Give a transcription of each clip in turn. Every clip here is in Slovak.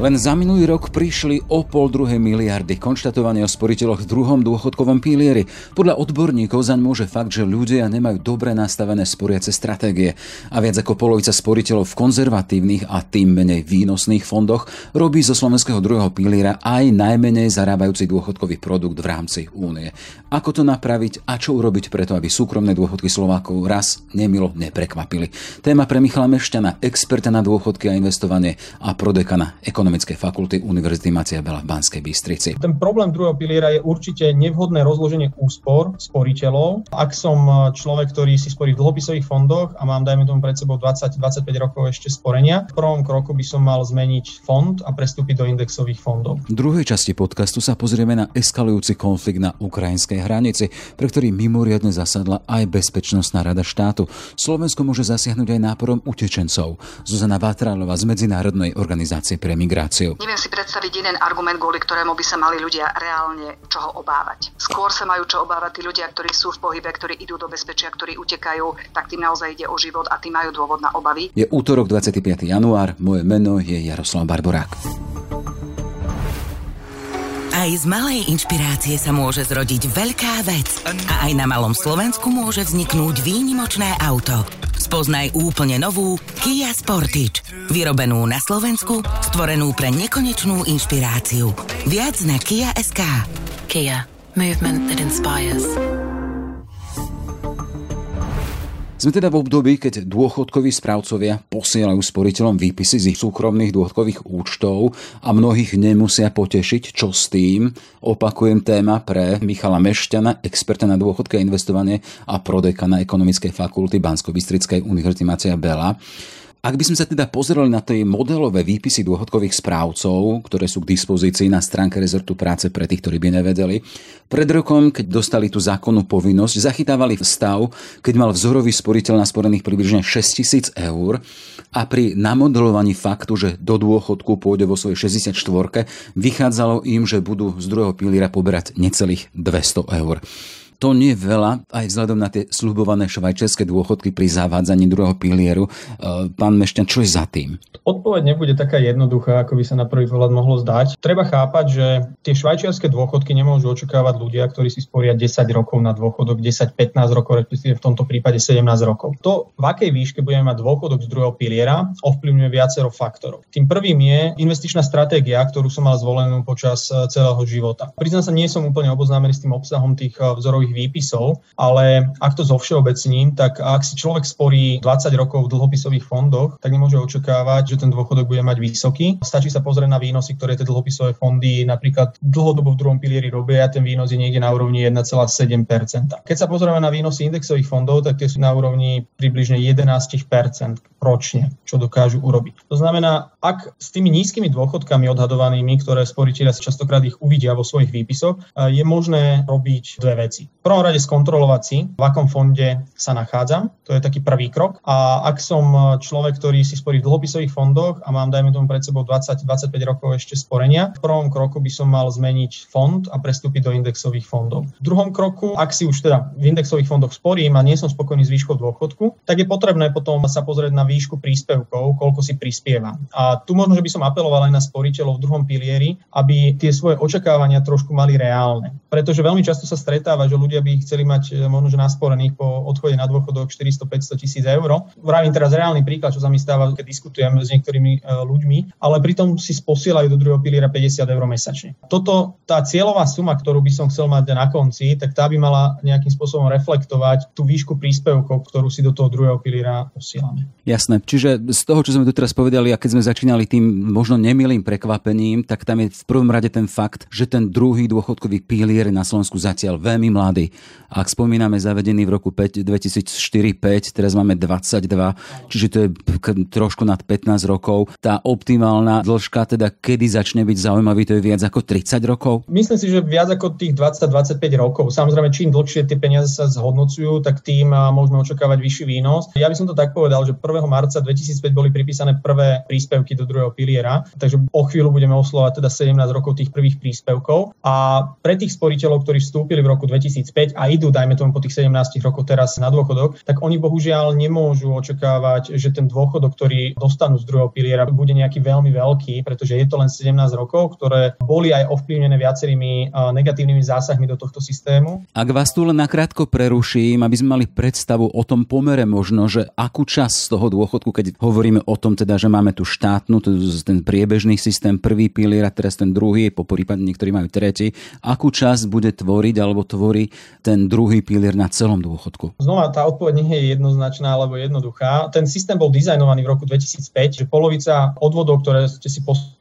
Len za minulý rok prišli o pol druhej miliardy konštatovanie o sporiteľoch v druhom dôchodkovom pilieri. Podľa odborníkov zaň môže fakt, že ľudia nemajú dobre nastavené sporiace stratégie a viac ako polovica sporiteľov v konzervatívnych a tým menej výnosných fondoch robí zo slovenského druhého piliera aj najmenej zarábajúci dôchodkový produkt v rámci únie. Ako to napraviť a čo urobiť preto, aby súkromné dôchodky Slovákov raz nemilo neprekvapili. Téma pre Michala Mešťana, experta na dôchodky a investovanie a prodekana ekonomiky ekonomickej fakulty Univerzity Macia Bela v Banskej Bystrici. Ten problém druhého piliera je určite nevhodné rozloženie úspor sporiteľov. Ak som človek, ktorý si sporí v dlhopisových fondoch a mám, dajme tomu pred sebou 20-25 rokov ešte sporenia, v prvom kroku by som mal zmeniť fond a prestúpiť do indexových fondov. V druhej časti podcastu sa pozrieme na eskalujúci konflikt na ukrajinskej hranici, pre ktorý mimoriadne zasadla aj Bezpečnostná rada štátu. Slovensko môže zasiahnuť aj náporom utečencov. Zuzana Vátralová z Medzinárodnej organizácie pre migráciu migráciu. Neviem si predstaviť jeden argument, kvôli ktorému by sa mali ľudia reálne čoho obávať. Skôr sa majú čo obávať tí ľudia, ktorí sú v pohybe, ktorí idú do bezpečia, ktorí utekajú, tak tým naozaj ide o život a tí majú dôvod na obavy. Je útorok 25. január, moje meno je Jaroslav Barborák. Aj z malej inšpirácie sa môže zrodiť veľká vec. A aj na malom Slovensku môže vzniknúť výnimočné auto. Spoznaj úplne novú Kia Sportage. Vyrobenú na Slovensku, stvorenú pre nekonečnú inšpiráciu. Viac na Kia.sk. Kia. Movement that inspires. Sme teda v období, keď dôchodkoví správcovia posielajú sporiteľom výpisy z ich súkromných dôchodkových účtov a mnohých nemusia potešiť, čo s tým. Opakujem téma pre Michala Mešťana, experta na dôchodké investovanie a prodeka na ekonomickej fakulty Bansko-Bystrickej univerzity Macia Bela. Ak by sme sa teda pozerali na tie modelové výpisy dôchodkových správcov, ktoré sú k dispozícii na stránke rezortu práce pre tých, ktorí by nevedeli, pred rokom, keď dostali tú zákonnú povinnosť, zachytávali stav, keď mal vzorový sporiteľ nasporených približne 6 tisíc eur a pri namodelovaní faktu, že do dôchodku pôjde vo svojej 64 vychádzalo im, že budú z druhého piliera poberať necelých 200 eur to nie veľa, aj vzhľadom na tie slubované švajčiarske dôchodky pri zavádzaní druhého pilieru. E, pán Mešťan, čo je za tým? Odpoveď nebude taká jednoduchá, ako by sa na prvý pohľad mohlo zdať. Treba chápať, že tie švajčiarske dôchodky nemôžu očakávať ľudia, ktorí si sporia 10 rokov na dôchodok, 10-15 rokov, respektíve v tomto prípade 17 rokov. To, v akej výške budeme mať dôchodok z druhého piliera, ovplyvňuje viacero faktorov. Tým prvým je investičná stratégia, ktorú som mal zvolenú počas e, celého života. Priznám sa, nie som úplne oboznámený s tým obsahom tých e, vzorových daňových výpisov, ale ak to zovšeobecním, tak ak si človek sporí 20 rokov v dlhopisových fondoch, tak nemôže očakávať, že ten dôchodok bude mať vysoký. Stačí sa pozrieť na výnosy, ktoré tie dlhopisové fondy napríklad dlhodobo v druhom pilieri robia a ten výnos je niekde na úrovni 1,7% Keď sa pozrieme na výnosy indexových fondov, tak tie sú na úrovni približne 11% ročne, čo dokážu urobiť. To znamená, ak s tými nízkymi dôchodkami odhadovanými, ktoré sporiteľia častokrát ich uvidia vo svojich výpisoch, je možné robiť dve veci prvom rade skontrolovať si, v akom fonde sa nachádzam. To je taký prvý krok. A ak som človek, ktorý si sporí v dlhopisových fondoch a mám, dajme tomu pred sebou 20-25 rokov ešte sporenia, v prvom kroku by som mal zmeniť fond a prestúpiť do indexových fondov. V druhom kroku, ak si už teda v indexových fondoch sporím a nie som spokojný s výškou dôchodku, tak je potrebné potom sa pozrieť na výšku príspevkov, koľko si prispievam. A tu možno, že by som apeloval aj na sporiteľov v druhom pilieri, aby tie svoje očakávania trošku mali reálne. Pretože veľmi často sa stretáva, že ľudia by chceli mať e, možno že nasporených po odchode na dôchodok 400-500 tisíc eur. Vravím teraz reálny príklad, čo sa mi stáva, keď diskutujem s niektorými e, ľuďmi, ale pritom si posielajú do druhého piliera 50 eur mesačne. Toto, tá cieľová suma, ktorú by som chcel mať na konci, tak tá by mala nejakým spôsobom reflektovať tú výšku príspevkov, ktorú si do toho druhého piliera posielame. Jasné. Čiže z toho, čo sme tu teraz povedali a keď sme začínali tým možno nemilým prekvapením, tak tam je v prvom rade ten fakt, že ten druhý dôchodkový pilier na Slovensku zatiaľ veľmi mladý. Ak spomíname zavedený v roku 2004-5, teraz máme 22, čiže to je trošku nad 15 rokov. Tá optimálna dĺžka, teda kedy začne byť zaujímavý, to je viac ako 30 rokov? Myslím si, že viac ako tých 20-25 rokov. Samozrejme, čím dlhšie tie peniaze sa zhodnocujú, tak tým môžeme očakávať vyšší výnos. Ja by som to tak povedal, že 1. marca 2005 boli pripísané prvé príspevky do druhého piliera, takže o chvíľu budeme oslovať teda 17 rokov tých prvých príspevkov. A pre tých sporiteľov, ktorí vstúpili v roku 2005, 2005 a idú, dajme tomu po tých 17 rokoch teraz na dôchodok, tak oni bohužiaľ nemôžu očakávať, že ten dôchodok, ktorý dostanú z druhého piliera, bude nejaký veľmi veľký, pretože je to len 17 rokov, ktoré boli aj ovplyvnené viacerými negatívnymi zásahmi do tohto systému. Ak vás tu len nakrátko preruším, aby sme mali predstavu o tom pomere možno, že akú časť z toho dôchodku, keď hovoríme o tom teda, že máme tu štátnu, ten priebežný systém, prvý pilier a teraz ten druhý, po prípade niektorí majú tretí, akú časť bude tvoriť alebo tvorí ten druhý pilier na celom dôchodku? Znova, tá odpoveď nie je jednoznačná alebo jednoduchá. Ten systém bol dizajnovaný v roku 2005, že polovica odvodov, ktoré ste si pos-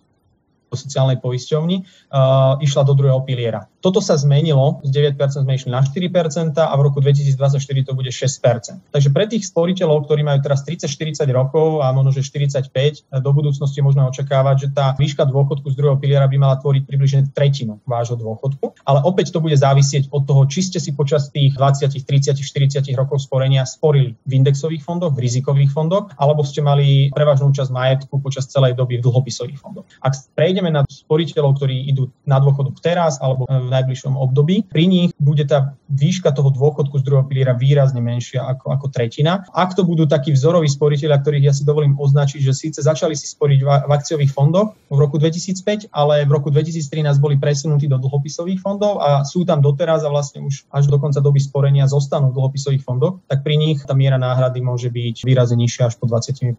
sociálnej poisťovni, uh, išla do druhého piliera. Toto sa zmenilo, z 9% sme išli na 4% a v roku 2024 to bude 6%. Takže pre tých sporiteľov, ktorí majú teraz 30-40 rokov a možno že 45, do budúcnosti možno očakávať, že tá výška dôchodku z druhého piliera by mala tvoriť približne tretinu vášho dôchodku. Ale opäť to bude závisieť od toho, či ste si počas tých 20, 30, 40 rokov sporenia sporili v indexových fondoch, v rizikových fondoch, alebo ste mali prevažnú časť majetku počas celej doby v dlhopisových fondoch. Ak prejdeme na sporiteľov, ktorí idú na dôchodok teraz alebo v najbližšom období. Pri nich bude tá výška toho dôchodku z druhého piliera výrazne menšia ako, ako tretina. Ak to budú takí vzoroví sporiteľia, ktorých ja si dovolím označiť, že síce začali si sporiť v, v akciových fondoch v roku 2005, ale v roku 2013 boli presunutí do dlhopisových fondov a sú tam doteraz a vlastne už až do konca doby sporenia zostanú v dlhopisových fondoch, tak pri nich tá miera náhrady môže byť výrazne nižšia až po 20%.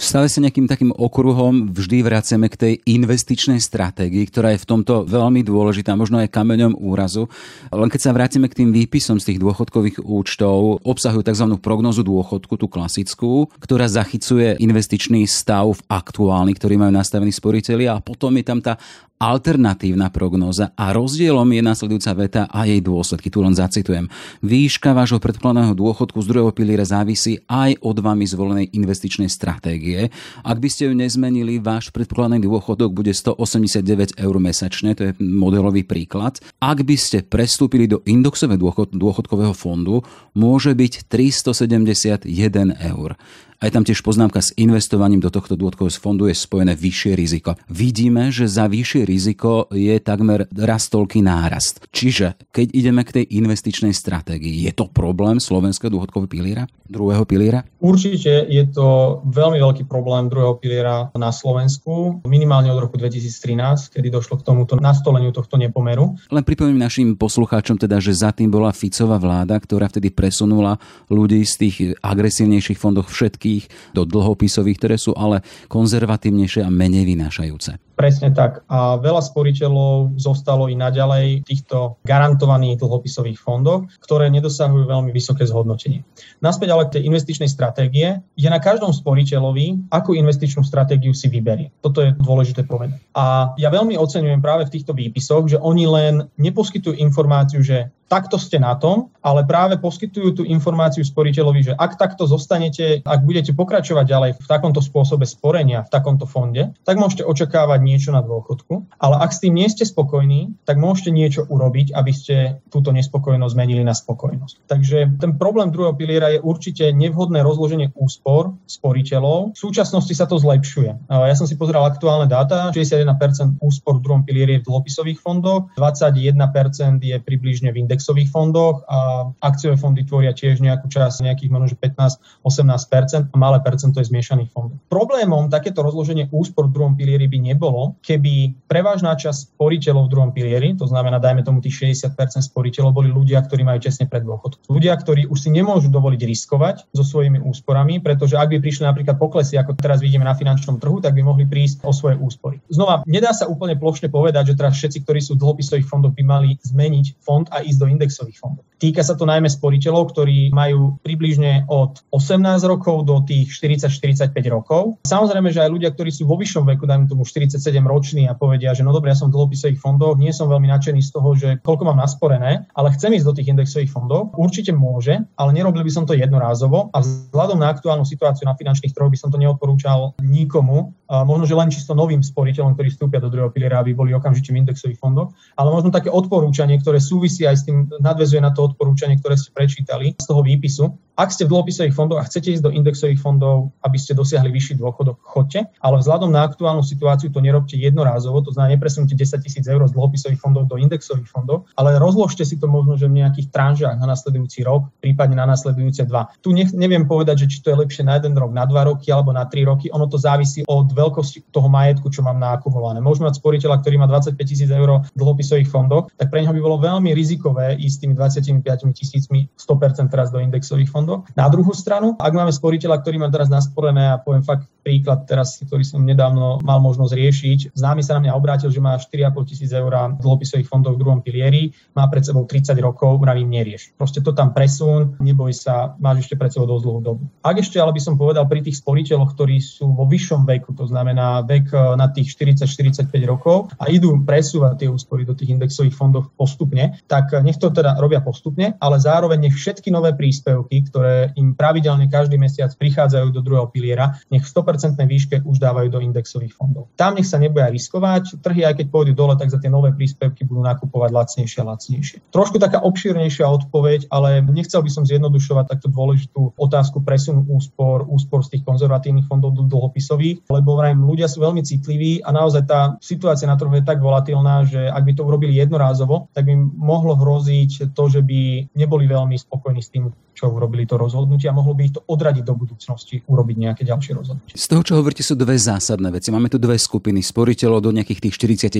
Stále sa nejakým takým okruhom vždy vraciame k tej investičnej stratégii, ktorá je v tomto veľmi dôležitá, možno aj kameňom úrazu. Len keď sa vrátime k tým výpisom z tých dôchodkových účtov, obsahujú tzv. prognozu dôchodku, tú klasickú, ktorá zachycuje investičný stav v aktuálny, ktorý majú nastavený sporiteľi a potom je tam tá alternatívna prognóza a rozdielom je následujúca veta a jej dôsledky. Tu len zacitujem. Výška vášho predpokladaného dôchodku z druhého piliera závisí aj od vami zvolenej investičnej stratégie. Ak by ste ju nezmenili, váš predpokladaný dôchodok bude 189 eur mesačne, to je modelový príklad. Ak by ste prestúpili do indexového dôchodkového fondu, môže byť 371 eur. A je tam tiež poznámka s investovaním do tohto dôchodkového fondu je spojené vyššie riziko. Vidíme, že za vyššie riziko je takmer raz toľký nárast. Čiže keď ideme k tej investičnej stratégii, je to problém slovenského dôchodkového piliera, druhého piliera? Určite je to veľmi veľký problém druhého piliera na Slovensku, minimálne od roku 2013, kedy došlo k tomuto nastoleniu tohto nepomeru. Len pripomínam našim poslucháčom teda, že za tým bola Ficová vláda, ktorá vtedy presunula ľudí z tých agresívnejších fondov všetkých bankových do dlhopisových, ktoré sú ale konzervatívnejšie a menej vynášajúce. Presne tak. A veľa sporiteľov zostalo i naďalej v týchto garantovaných dlhopisových fondoch, ktoré nedosahujú veľmi vysoké zhodnotenie. Naspäť ale k tej investičnej stratégie je na každom sporiteľovi, akú investičnú stratégiu si vyberie. Toto je dôležité povedať. A ja veľmi oceňujem práve v týchto výpisoch, že oni len neposkytujú informáciu, že takto ste na tom, ale práve poskytujú tú informáciu sporiteľovi, že ak takto zostanete, ak budete pokračovať ďalej v takomto spôsobe sporenia, v takomto fonde, tak môžete očakávať niečo na dôchodku. Ale ak s tým nie ste spokojní, tak môžete niečo urobiť, aby ste túto nespokojnosť zmenili na spokojnosť. Takže ten problém druhého piliera je určite nevhodné rozloženie úspor sporiteľov. V súčasnosti sa to zlepšuje. Ja som si pozeral aktuálne dáta, 61% úspor v druhom pilieri je v dlhopisových fondoch, 21% je približne v index indexových fondoch a akciové fondy tvoria tiež nejakú časť, nejakých možno 15-18% a malé percento je zmiešaných fondov. Problémom takéto rozloženie úspor v druhom pilieri by nebolo, keby prevažná časť sporiteľov v druhom pilieri, to znamená, dajme tomu tých 60 sporiteľov, boli ľudia, ktorí majú tesne pred dôchodkom. Ľudia, ktorí už si nemôžu dovoliť riskovať so svojimi úsporami, pretože ak by prišli napríklad poklesy, ako teraz vidíme na finančnom trhu, tak by mohli prísť o svoje úspory. Znova, nedá sa úplne plošne povedať, že teraz všetci, ktorí sú v dlhopisových fondoch, by mali zmeniť fond a ísť do indexových fondov. Týka sa to najmä sporiteľov, ktorí majú približne od 18 rokov do tých 40-45 rokov. Samozrejme, že aj ľudia, ktorí sú vo vyššom veku, dajme tomu 47 roční a povedia, že no dobre, ja som v dlhopisových fondoch, nie som veľmi nadšený z toho, že koľko mám nasporené, ale chcem ísť do tých indexových fondov. Určite môže, ale nerobil by som to jednorázovo a vzhľadom na aktuálnu situáciu na finančných trhoch by som to neodporúčal nikomu. Možno, že len čisto novým sporiteľom, ktorí vstúpia do druhého piliera, aby boli okamžite v indexových fondoch, ale možno také odporúčanie, ktoré súvisí aj s tým nadvezuje na to odporúčanie, ktoré ste prečítali z toho výpisu. Ak ste v dlhopisových fondoch a chcete ísť do indexových fondov, aby ste dosiahli vyšší dôchodok, chodte, ale vzhľadom na aktuálnu situáciu to nerobte jednorázovo, to znamená nepresunte 10 tisíc eur z dlhopisových fondov do indexových fondov, ale rozložte si to možno, že v nejakých tranžách na nasledujúci rok, prípadne na nasledujúce dva. Tu nech, neviem povedať, že či to je lepšie na jeden rok, na dva roky alebo na tri roky. Ono to závisí od veľkosti toho majetku, čo mám naakumulované. Môžeme mať sporiteľa, ktorý má 25 tisíc eur v dlhopisových fondoch, tak pre neho by bolo veľmi rizikové ísť tými 25 tisícmi 100% teraz do indexových fondov. Na druhú stranu, ak máme sporiteľa, ktorý má teraz nasporené a poviem fakt príklad teraz, ktorý som nedávno mal možnosť riešiť. Známy sa na mňa obrátil, že má 4,5 tisíc eur v dlhopisových fondoch v druhom pilieri, má pred sebou 30 rokov, vravím, nerieš. Proste to tam presun, neboj sa, máš ešte pred sebou dosť dlhú dobu. Ak ešte, ale by som povedal, pri tých sporiteľoch, ktorí sú vo vyššom veku, to znamená vek e, na tých 40-45 rokov a idú presúvať tie úspory do tých indexových fondov postupne, tak nech to teda robia postupne, ale zároveň nech všetky nové príspevky, ktoré im pravidelne každý mesiac prichádzajú do druhého piliera, nech 100% výške už dávajú do indexových fondov. Tam nech sa neboja riskovať, trhy aj keď pôjdu dole, tak za tie nové príspevky budú nakupovať lacnejšie a lacnejšie. Trošku taká obšírnejšia odpoveď, ale nechcel by som zjednodušovať takto dôležitú otázku presunu úspor, úspor z tých konzervatívnych fondov do dlhopisových, lebo vrajím, ľudia sú veľmi citliví a naozaj tá situácia na trhu je tak volatilná, že ak by to urobili jednorázovo, tak by mohlo hroziť to, že by neboli veľmi spokojní s tým, čo urobili to rozhodnutie a mohlo by ich to odradiť do budúcnosti urobiť nejaké ďalšie rozhodnutie. Z toho, čo hovoríte, sú dve zásadné veci. Máme tu dve skupiny sporiteľov do nejakých tých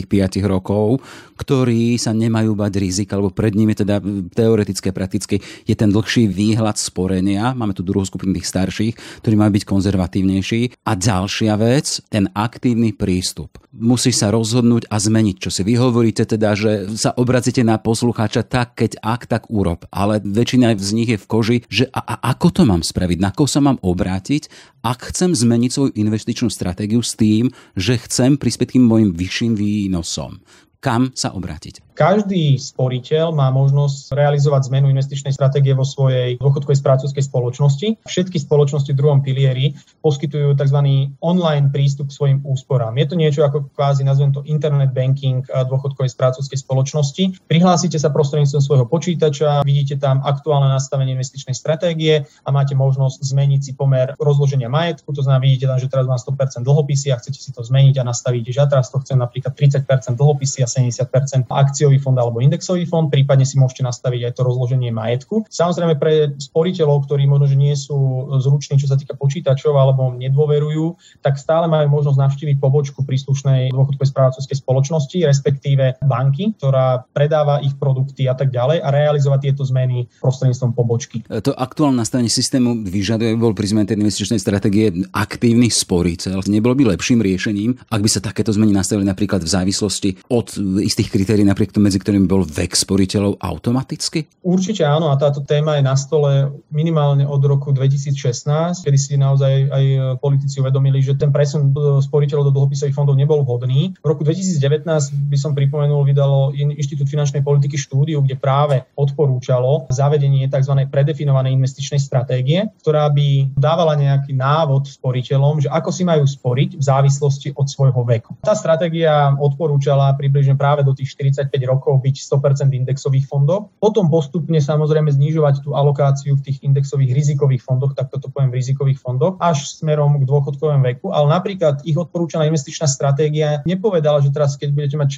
45 rokov, ktorí sa nemajú bať rizik, alebo pred nimi teda teoretické, prakticky je ten dlhší výhľad sporenia. Máme tu druhú skupinu tých starších, ktorí majú byť konzervatívnejší. A ďalšia vec, ten aktívny prístup. Musí sa rozhodnúť a zmeniť, čo si vy hovoríte, teda, že sa obracíte na poslucháča tak, keď ak, tak urob. Ale väčšina z nich je v koži, že a, a ako to mám spraviť, na koho sa mám obrátiť, ak chcem zmeniť svoju investičnú stratégiu s tým, že chcem prispieť tým mojim vyšším výnosom. Kam sa obrátiť? Každý sporiteľ má možnosť realizovať zmenu investičnej stratégie vo svojej dôchodkovej správcovskej spoločnosti. Všetky spoločnosti v druhom pilieri poskytujú tzv. online prístup k svojim úsporám. Je to niečo ako kvázi, nazvem to internet banking dôchodkovej správcovskej spoločnosti. Prihlásite sa prostredníctvom svojho počítača, vidíte tam aktuálne nastavenie investičnej stratégie a máte možnosť zmeniť si pomer rozloženia majetku. To znamená, vidíte tam, že teraz mám 100% dlhopisy a chcete si to zmeniť a nastavíte, že teraz to chcem napríklad 30% dlhopisy a 70% akciový fond alebo indexový fond, prípadne si môžete nastaviť aj to rozloženie majetku. Samozrejme pre sporiteľov, ktorí možno že nie sú zruční, čo sa týka počítačov alebo nedôverujú, tak stále majú možnosť navštíviť pobočku príslušnej dôchodkovej správcovskej spoločnosti, respektíve banky, ktorá predáva ich produkty a tak ďalej a realizovať tieto zmeny prostredníctvom pobočky. To aktuálne nastavenie systému vyžaduje, bol pri zmene investičnej stratégie aktívny sporiteľ. Nebolo by lepším riešením, ak by sa takéto zmeny nastavili napríklad v závislosti od istých kritérií, tomu, medzi ktorými bol vek sporiteľov automaticky? Určite áno a táto téma je na stole minimálne od roku 2016, kedy si naozaj aj politici uvedomili, že ten presun sporiteľov do dlhopisových fondov nebol vhodný. V roku 2019 by som pripomenul, vydalo Inštitút finančnej politiky štúdiu, kde práve odporúčalo zavedenie tzv. predefinovanej investičnej stratégie, ktorá by dávala nejaký návod sporiteľom, že ako si majú sporiť v závislosti od svojho veku. Tá stratégia odporúčala približne práve do tých 45 rokov byť 100% indexových fondov. Potom postupne samozrejme znižovať tú alokáciu v tých indexových rizikových fondoch, tak toto poviem v rizikových fondoch, až smerom k dôchodkovému veku. Ale napríklad ich odporúčaná investičná stratégia nepovedala, že teraz, keď budete mať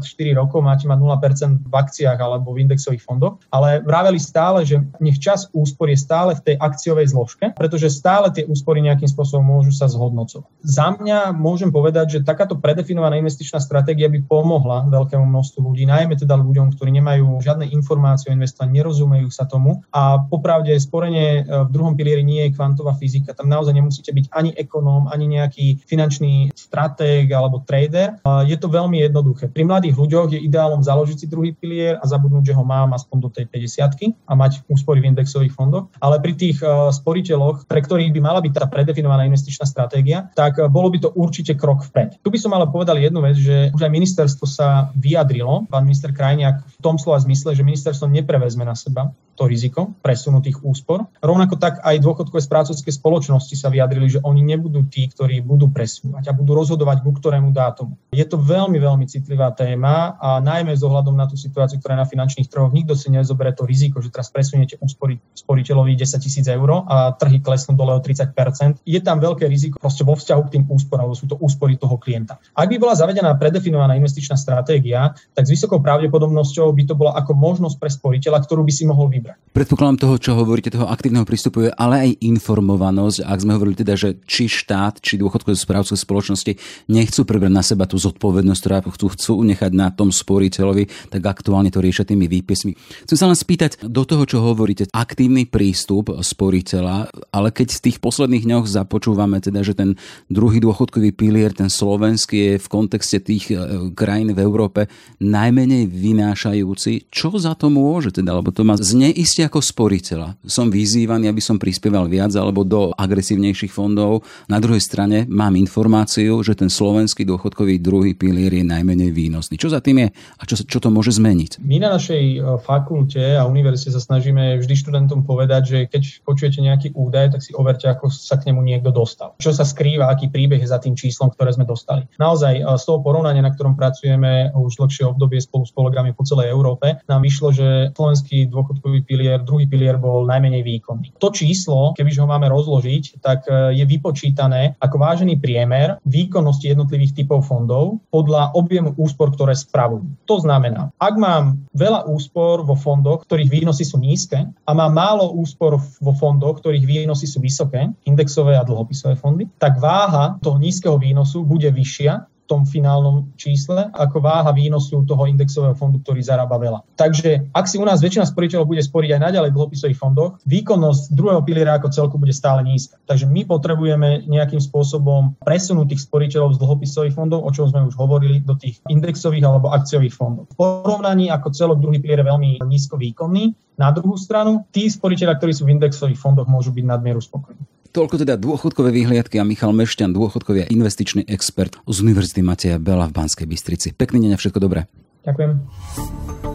64 rokov, máte mať 0% v akciách alebo v indexových fondoch, ale vraveli stále, že nech čas úspor je stále v tej akciovej zložke, pretože stále tie úspory nejakým spôsobom môžu sa zhodnocovať. Za mňa môžem povedať, že takáto predefinovaná investičná stratégia by pomohla veľkému množstvu ľudí, najmä teda ľuďom, ktorí nemajú žiadne informácie o investovaní, nerozumejú sa tomu. A popravde sporenie e, v druhom pilieri nie je kvantová fyzika. Tam naozaj nemusíte byť ani ekonóm, ani nejaký finančný stratég alebo trader. Je to veľmi jednoduché. Pri mladých ľuďoch je ideálom založiť si druhý pilier a zabudnúť, že ho mám aspoň do tej 50 a mať úspory v indexových fondoch. Ale pri tých e, sporiteľoch, pre ktorých by mala byť tá predefinovaná investičná stratégia, tak e, bolo by to určite krok vpred. Tu by som ale povedal jednu vec, že už aj ministerstvo sa vyjadrilo, pán minister Krajniak, v tom slova zmysle, že ministerstvo neprevezme na seba to riziko presunutých úspor. Rovnako tak aj dôchodkové správcovské spoločnosti sa vyjadrili, že oni nebudú tí, ktorí budú presúvať a budú rozhodovať ku ktorému dátumu. Je to veľmi, veľmi citlivá téma a najmä s ohľadom na tú situáciu, ktorá je na finančných trhoch, nikto si nezoberie to riziko, že teraz presuniete úspory sporiteľovi 10 tisíc eur a trhy klesnú dole o 30% Je tam veľké riziko proste vo vzťahu k tým úsporám, lebo sú to úspory toho klienta. Ak by bola zavedená predefinovaná investičná stratégia, tak s vysokou pravdepodobnosťou by to bola ako možnosť pre sporiteľa, ktorú by si mohol vybrať. Predpokladám toho, čo hovoríte, toho aktívneho prístupu je ale aj informovanosť. Ak sme hovorili teda, že či štát, či dôchodkové správcové spoločnosti nechcú prebrať na seba tú zodpovednosť, ktorá chcú, chcú nechať na tom sporiteľovi, tak aktuálne to riešia tými výpismi. Chcem sa len spýtať do toho, čo hovoríte, aktívny prístup sporiteľa, ale keď v tých posledných dňoch započúvame teda, že ten druhý dôchodkový pilier, ten slovenský je v kontexte tých e, krajín v Európe najmenej vynášajúci, čo za to môže teda, lebo to má znie iste ako sporiteľa. Som vyzývaný, aby som prispieval viac alebo do agresívnejších fondov. Na druhej strane mám informáciu, že ten slovenský dôchodkový druhý pilier je najmenej výnosný. Čo za tým je a čo, čo to môže zmeniť? My na našej e, fakulte a univerzite sa snažíme vždy študentom povedať, že keď počujete nejaký údaj, tak si overte, ako sa k nemu niekto dostal. Čo sa skrýva, aký príbeh je za tým číslom, ktoré sme dostali. Naozaj e, z toho porovnania, na ktorom pracujeme už dlhšie obdobie spolu s kolegami po celej Európe, nám vyšlo, že slovenský dôchodkový pilier, druhý pilier bol najmenej výkonný. To číslo, keby ho máme rozložiť, tak e, je vypočítané ako vážený priemer výkonnosti jednotlivých typov fondov podľa objemu úspor, ktoré spravujú. To znamená, ak mám veľa úspor vo fondoch, ktorých výnosy sú nízke a mám málo úspor vo fondoch, ktorých výnosy sú vysoké, indexové a dlhopisové fondy, tak váha toho nízkeho výnosu bude vyššia tom finálnom čísle ako váha výnosu toho indexového fondu, ktorý zarába veľa. Takže ak si u nás väčšina sporiteľov bude sporiť aj naďalej v dlhopisových fondoch, výkonnosť druhého piliera ako celku bude stále nízka. Takže my potrebujeme nejakým spôsobom presunúť tých sporiteľov z dlhopisových fondov, o čom sme už hovorili, do tých indexových alebo akciových fondov. V porovnaní ako celok druhý pilier je veľmi nízko výkonný. Na druhú stranu, tí sporiteľia, ktorí sú v indexových fondoch, môžu byť nadmieru spokojní. Toľko teda dôchodkové výhliadky a Michal Mešťan, dôchodkový a investičný expert z Univerzity Mateja Bela v Banskej Bystrici. Pekný deň a všetko dobré. Ďakujem.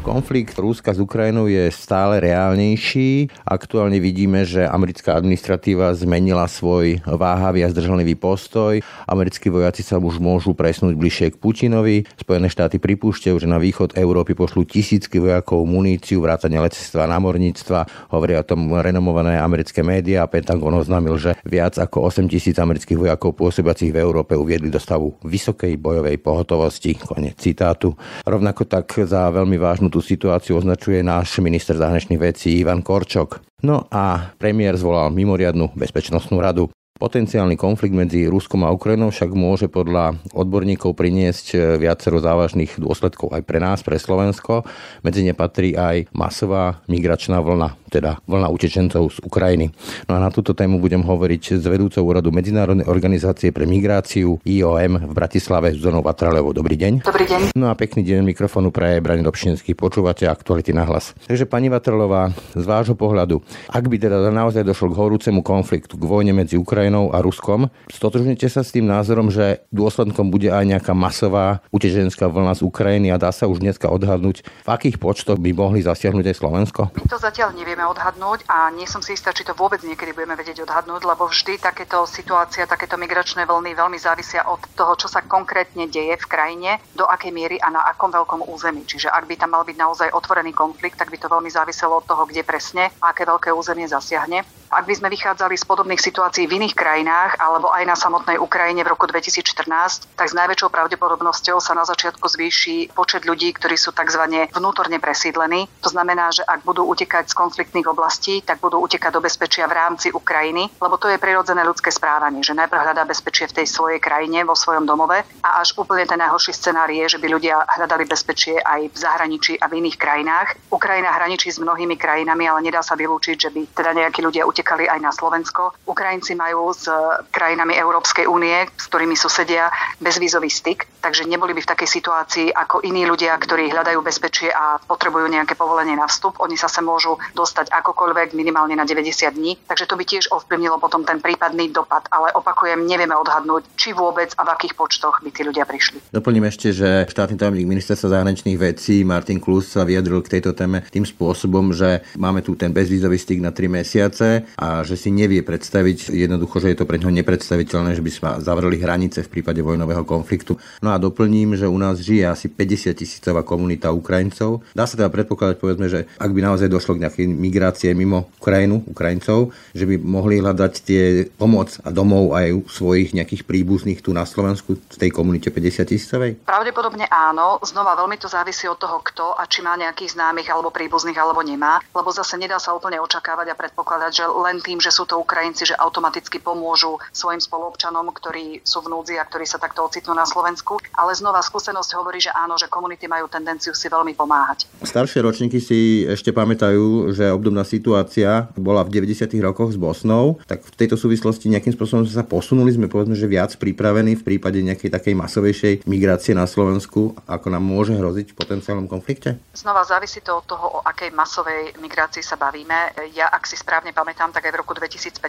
Konflikt Rúska s Ukrajinou je stále reálnejší. Aktuálne vidíme, že americká administratíva zmenila svoj váhavý a zdržanlivý postoj. Americkí vojaci sa už môžu presnúť bližšie k Putinovi. Spojené štáty pripúšťajú, že na východ Európy pošlú tisícky vojakov, muníciu, vrátane letectva, námorníctva. Hovoria o tom renomované americké médiá. Pentagon oznámil, že viac ako 8 tisíc amerických vojakov pôsobiacich v Európe uviedli do stavu vysokej bojovej pohotovosti. Konec citátu. Rovnako tak za veľmi vážnu tú situáciu označuje náš minister zahraničných vecí Ivan Korčok. No a premiér zvolal mimoriadnu bezpečnostnú radu. Potenciálny konflikt medzi Ruskom a Ukrajinou však môže podľa odborníkov priniesť e, viacero závažných dôsledkov aj pre nás, pre Slovensko. Medzi ne patrí aj masová migračná vlna, teda vlna utečencov z Ukrajiny. No a na túto tému budem hovoriť s vedúcou úradu Medzinárodnej organizácie pre migráciu IOM v Bratislave Zuzanou Vatralevou. Dobrý deň. Dobrý deň. No a pekný deň mikrofónu pre Brani Dobšinský. Počúvate aktuality na hlas. Takže pani Vatralová, z vášho pohľadu, ak by teda naozaj došlo k horúcemu konfliktu, k vojne medzi Ukrajinou Ukrajinou a Ruskom. Stotožnite sa s tým názorom, že dôsledkom bude aj nejaká masová utečenská vlna z Ukrajiny a dá sa už dneska odhadnúť, v akých počtoch by mohli zasiahnuť aj Slovensko? My to zatiaľ nevieme odhadnúť a nie som si istá, či to vôbec niekedy budeme vedieť odhadnúť, lebo vždy takéto situácia, takéto migračné vlny veľmi závisia od toho, čo sa konkrétne deje v krajine, do akej miery a na akom veľkom území. Čiže ak by tam mal byť naozaj otvorený konflikt, tak by to veľmi záviselo od toho, kde presne aké veľké územie zasiahne. Ak by sme vychádzali z podobných situácií v iných krajinách alebo aj na samotnej Ukrajine v roku 2014, tak s najväčšou pravdepodobnosťou sa na začiatku zvýši počet ľudí, ktorí sú tzv. vnútorne presídlení. To znamená, že ak budú utekať z konfliktných oblastí, tak budú utekať do bezpečia v rámci Ukrajiny, lebo to je prirodzené ľudské správanie, že najprv hľadá bezpečie v tej svojej krajine, vo svojom domove a až úplne ten najhorší scenár je, že by ľudia hľadali bezpečie aj v zahraničí a v iných krajinách. Ukrajina hraničí s mnohými krajinami, ale nedá sa vylúčiť, že by teda nejakí ľudia utekali utekali aj na Slovensko. Ukrajinci majú s krajinami Európskej únie, s ktorými susedia, bezvízový styk, takže neboli by v takej situácii ako iní ľudia, ktorí hľadajú bezpečie a potrebujú nejaké povolenie na vstup. Oni sa sa môžu dostať akokoľvek minimálne na 90 dní, takže to by tiež ovplyvnilo potom ten prípadný dopad. Ale opakujem, nevieme odhadnúť, či vôbec a v akých počtoch by tí ľudia prišli. Doplním ešte, že štátny tajomník ministerstva zahraničných vecí Martin Klus sa vyjadril k tejto téme tým spôsobom, že máme tu ten bezvízový styk na 3 mesiace a že si nevie predstaviť jednoducho, že je to pre neho nepredstaviteľné, že by sme zavreli hranice v prípade vojnového konfliktu. No a doplním, že u nás žije asi 50 tisícová komunita Ukrajincov. Dá sa teda predpokladať, povedzme, že ak by naozaj došlo k nejakej migrácie mimo Ukrajinu, Ukrajincov, že by mohli hľadať tie pomoc a domov aj u svojich nejakých príbuzných tu na Slovensku v tej komunite 50 tisícovej? Pravdepodobne áno. Znova veľmi to závisí od toho, kto a či má nejakých známych alebo príbuzných alebo nemá, lebo zase nedá sa úplne očakávať a predpokladať, že len tým, že sú to Ukrajinci, že automaticky pomôžu svojim spoluobčanom, ktorí sú v núdzi a ktorí sa takto ocitnú na Slovensku. Ale znova skúsenosť hovorí, že áno, že komunity majú tendenciu si veľmi pomáhať. Staršie ročníky si ešte pamätajú, že obdobná situácia bola v 90. rokoch s Bosnou, tak v tejto súvislosti nejakým spôsobom sa posunuli, sme povedzme, že viac pripravení v prípade nejakej takej masovejšej migrácie na Slovensku, ako nám môže hroziť v potenciálnom konflikte? Znova závisí to od toho, o akej masovej migrácii sa bavíme. Ja, ak si správne pamätám, tak aj v roku 2015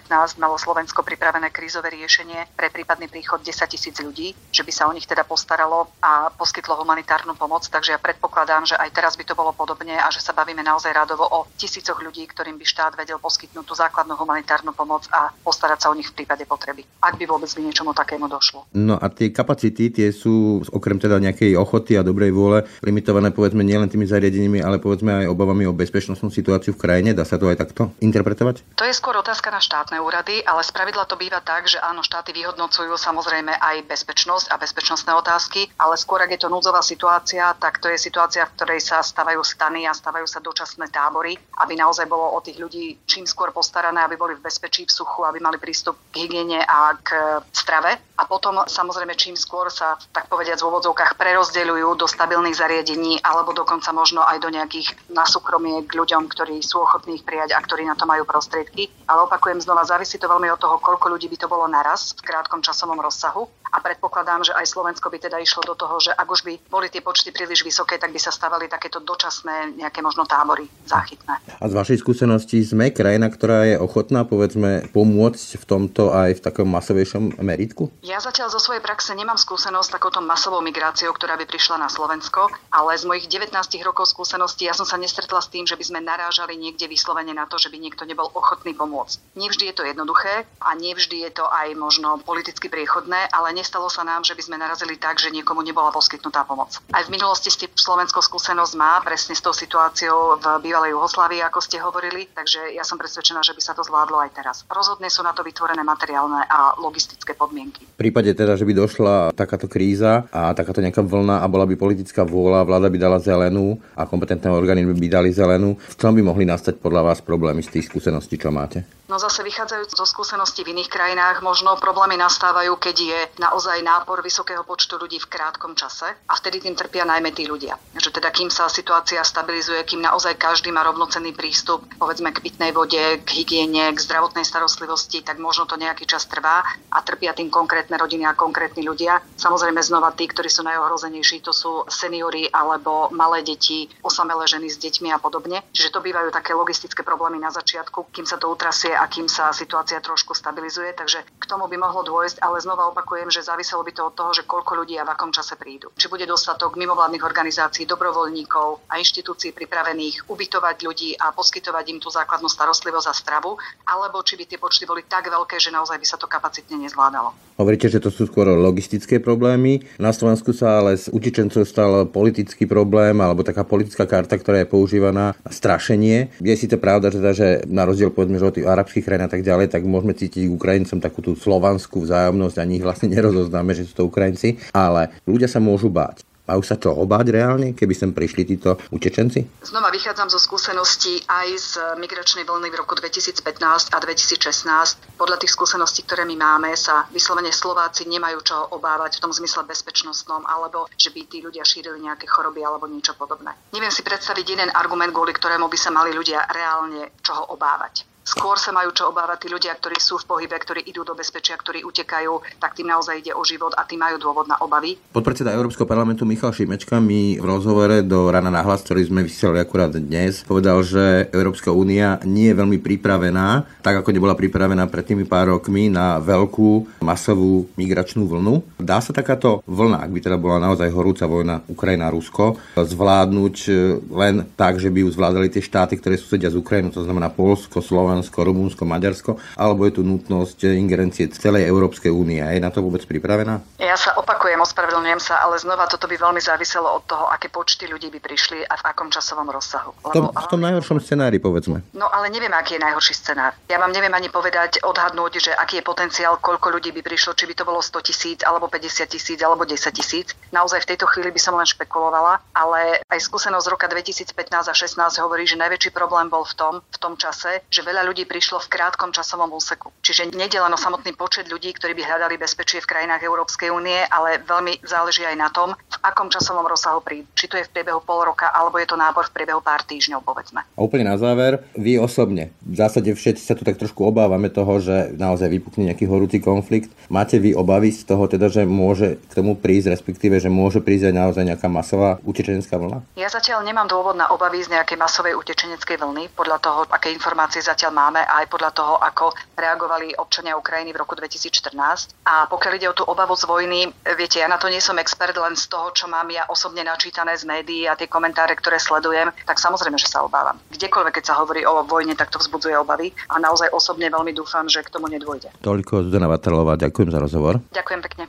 malo Slovensko pripravené krízové riešenie pre prípadný príchod 10 tisíc ľudí, že by sa o nich teda postaralo a poskytlo humanitárnu pomoc. Takže ja predpokladám, že aj teraz by to bolo podobne a že sa bavíme naozaj radovo o tisícoch ľudí, ktorým by štát vedel poskytnúť tú základnú humanitárnu pomoc a postarať sa o nich v prípade potreby, ak by vôbec by niečomu takému došlo. No a tie kapacity, tie sú okrem teda nejakej ochoty a dobrej vôle limitované povedzme nielen tými zariadeniami, ale povedzme aj obavami o bezpečnostnú situáciu v krajine. Dá sa to aj takto interpretovať? To je skôr otázka na štátne úrady, ale spravidla to býva tak, že áno, štáty vyhodnocujú samozrejme aj bezpečnosť a bezpečnostné otázky, ale skôr ak je to núdzová situácia, tak to je situácia, v ktorej sa stavajú stany a stavajú sa dočasné tábory, aby naozaj bolo o tých ľudí čím skôr postarané, aby boli v bezpečí, v suchu, aby mali prístup k hygiene a k strave. A potom samozrejme čím skôr sa, tak povediať, v úvodzovkách prerozdeľujú do stabilných zariadení alebo dokonca možno aj do nejakých na súkromie k ľuďom, ktorí sú ochotní ich prijať a ktorí na to majú prostriedky. Ale opakujem znova, závisí to veľmi od toho, koľko ľudí by to bolo naraz v krátkom časovom rozsahu. A predpokladám, že aj Slovensko by teda išlo do toho, že ak už by boli tie počty príliš vysoké, tak by sa stavali takéto dočasné nejaké možno tábory záchytné. A z vašej skúsenosti sme krajina, ktorá je ochotná povedzme pomôcť v tomto aj v takom masovejšom meritku? Ja zatiaľ zo svojej praxe nemám skúsenosť s takouto masovou migráciou, ktorá by prišla na Slovensko, ale z mojich 19 rokov skúseností ja som sa nestretla s tým, že by sme narážali niekde vyslovene na to, že by niekto nebol ochotný pomôcť. Nevždy je to jednoduché a nevždy je to aj možno politicky priechodné, ale nestalo sa nám, že by sme narazili tak, že niekomu nebola poskytnutá pomoc. Aj v minulosti ste Slovensko skúsenosť má presne s tou situáciou v bývalej Juhoslávii, ako ste hovorili, takže ja som presvedčená, že by sa to zvládlo aj teraz. Rozhodne sú na to vytvorené materiálne a logistické podmienky. V prípade teda, že by došla takáto kríza a takáto nejaká vlna a bola by politická vôľa, vláda by dala zelenú a kompetentné orgány by dali zelenú, v čom by mohli nastať podľa vás problémy z tých skúseností, čo máte? No zase vychádzajúc zo skúseností v iných krajinách, možno problémy nastávajú, keď je naozaj nápor vysokého počtu ľudí v krátkom čase a vtedy tým trpia najmä tí ľudia. Že teda kým sa situácia stabilizuje, kým naozaj každý má rovnocenný prístup, povedzme k pitnej vode, k hygiene, k zdravotnej starostlivosti, tak možno to nejaký čas trvá a trpia tým konkrétne rodiny a konkrétni ľudia. Samozrejme znova tí, ktorí sú najohrozenejší, to sú seniory alebo malé deti, osamelé ženy s deťmi a podobne. Čiže to bývajú také logistické problémy na začiatku, kým sa to utrasie a kým sa situácia trošku stabilizuje. Takže k tomu by mohlo dôjsť, ale znova opakujem, že záviselo by to od toho, že koľko ľudí a v akom čase prídu. Či bude dostatok mimovládnych organizácií, dobrovoľníkov a inštitúcií pripravených ubytovať ľudí a poskytovať im tú základnú starostlivosť a stravu, alebo či by tie počty boli tak veľké, že naozaj by sa to kapacitne nezvládalo. Hovoríte, že to sú skôr logistické problémy. Na Slovensku sa ale z utečencov stal politický problém alebo taká politická karta, ktorá je používaná na strašenie. Je si to pravda, teda, že na rozdiel povedzme, že od tých arabských krajín a tak ďalej, tak môžeme cítiť Ukrajincom takú tú slovanskú vzájomnosť a nich vlastne nerozoznáme, že sú to Ukrajinci, ale ľudia sa môžu báť. Majú sa čo obáť reálne, keby sem prišli títo utečenci? Znova vychádzam zo skúseností aj z migračnej vlny v roku 2015 a 2016. Podľa tých skúseností, ktoré my máme, sa vyslovene Slováci nemajú čo obávať v tom zmysle bezpečnostnom, alebo že by tí ľudia šírili nejaké choroby alebo niečo podobné. Neviem si predstaviť jeden argument, kvôli ktorému by sa mali ľudia reálne čoho obávať. Skôr sa majú čo obávať tí ľudia, ktorí sú v pohybe, ktorí idú do bezpečia, ktorí utekajú, tak tým naozaj ide o život a tí majú dôvod na obavy. Podpredseda Európskeho parlamentu Michal Šimečka mi v rozhovore do Rana na hlas, ktorý sme vysielali akurát dnes, povedal, že Európska únia nie je veľmi pripravená, tak ako nebola pripravená pred tými pár rokmi na veľkú masovú migračnú vlnu. Dá sa takáto vlna, ak by teda bola naozaj horúca vojna Ukrajina-Rusko, zvládnuť e, len tak, že by ju zvládali tie štáty, ktoré susedia z Ukrajinu, to znamená Polsko, Slovensko, Rumunsko, Maďarsko, alebo je tu nutnosť ingerencie celej Európskej únie. Je na to vôbec pripravená? Ja sa opakujem, ospravedlňujem sa, ale znova toto by veľmi záviselo od toho, aké počty ľudí by prišli a v akom časovom rozsahu. Lebo, v tom, v tom najhoršom scenári, povedzme. No ale neviem, aký je najhorší scenár. Ja vám neviem ani povedať, odhadnúť, že aký je potenciál, koľko ľudí by prišlo, či by to bolo 100 tisíc, alebo 50 tisíc, alebo 10 tisíc. Naozaj v tejto chvíli by som len špekulovala, ale aj skúsenosť z roka 2015 a 16 hovorí, že najväčší problém bol v tom, v tom čase, že veľa ľudí prišlo v krátkom časovom úseku. Čiže nedie len o samotný počet ľudí, ktorí by hľadali bezpečie v krajinách Európskej únie, ale veľmi záleží aj na tom, v akom časovom rozsahu prídu. Či to je v priebehu pol roka, alebo je to nábor v priebehu pár týždňov, povedzme. A úplne na záver, vy osobne, v zásade všetci sa tu tak trošku obávame toho, že naozaj vypukne nejaký horúci konflikt. Máte vy obavy z toho teda, že môže k tomu prísť, respektíve, že môže prísť aj naozaj nejaká masová utečenecká vlna? Ja zatiaľ nemám dôvod na obavy z nejakej masovej utečeneckej vlny, podľa toho, aké informácie zatiaľ máme a aj podľa toho, ako reagovali občania Ukrajiny v roku 2014. A pokiaľ ide o tú obavu z vojny, viete, ja na to nie som expert len z toho, čo mám ja osobne načítané z médií a tie komentáre, ktoré sledujem, tak samozrejme, že sa obávam. Kdekoľvek, keď sa hovorí o vojne, tak to vzbudzuje obavy a naozaj osobne veľmi dúfam, že k tomu nedôjde. Toľko Zdena Vatrlová, ďakujem za rozhovor. Ďakujem pekne.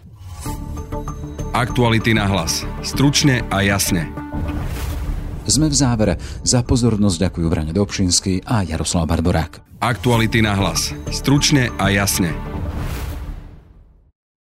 Aktuality na hlas. Stručne a jasne. Sme v závere. Za pozornosť ďakujú Vrane Dobšinský a Jaroslav Barborák. Aktuality na hlas. Stručne a jasne.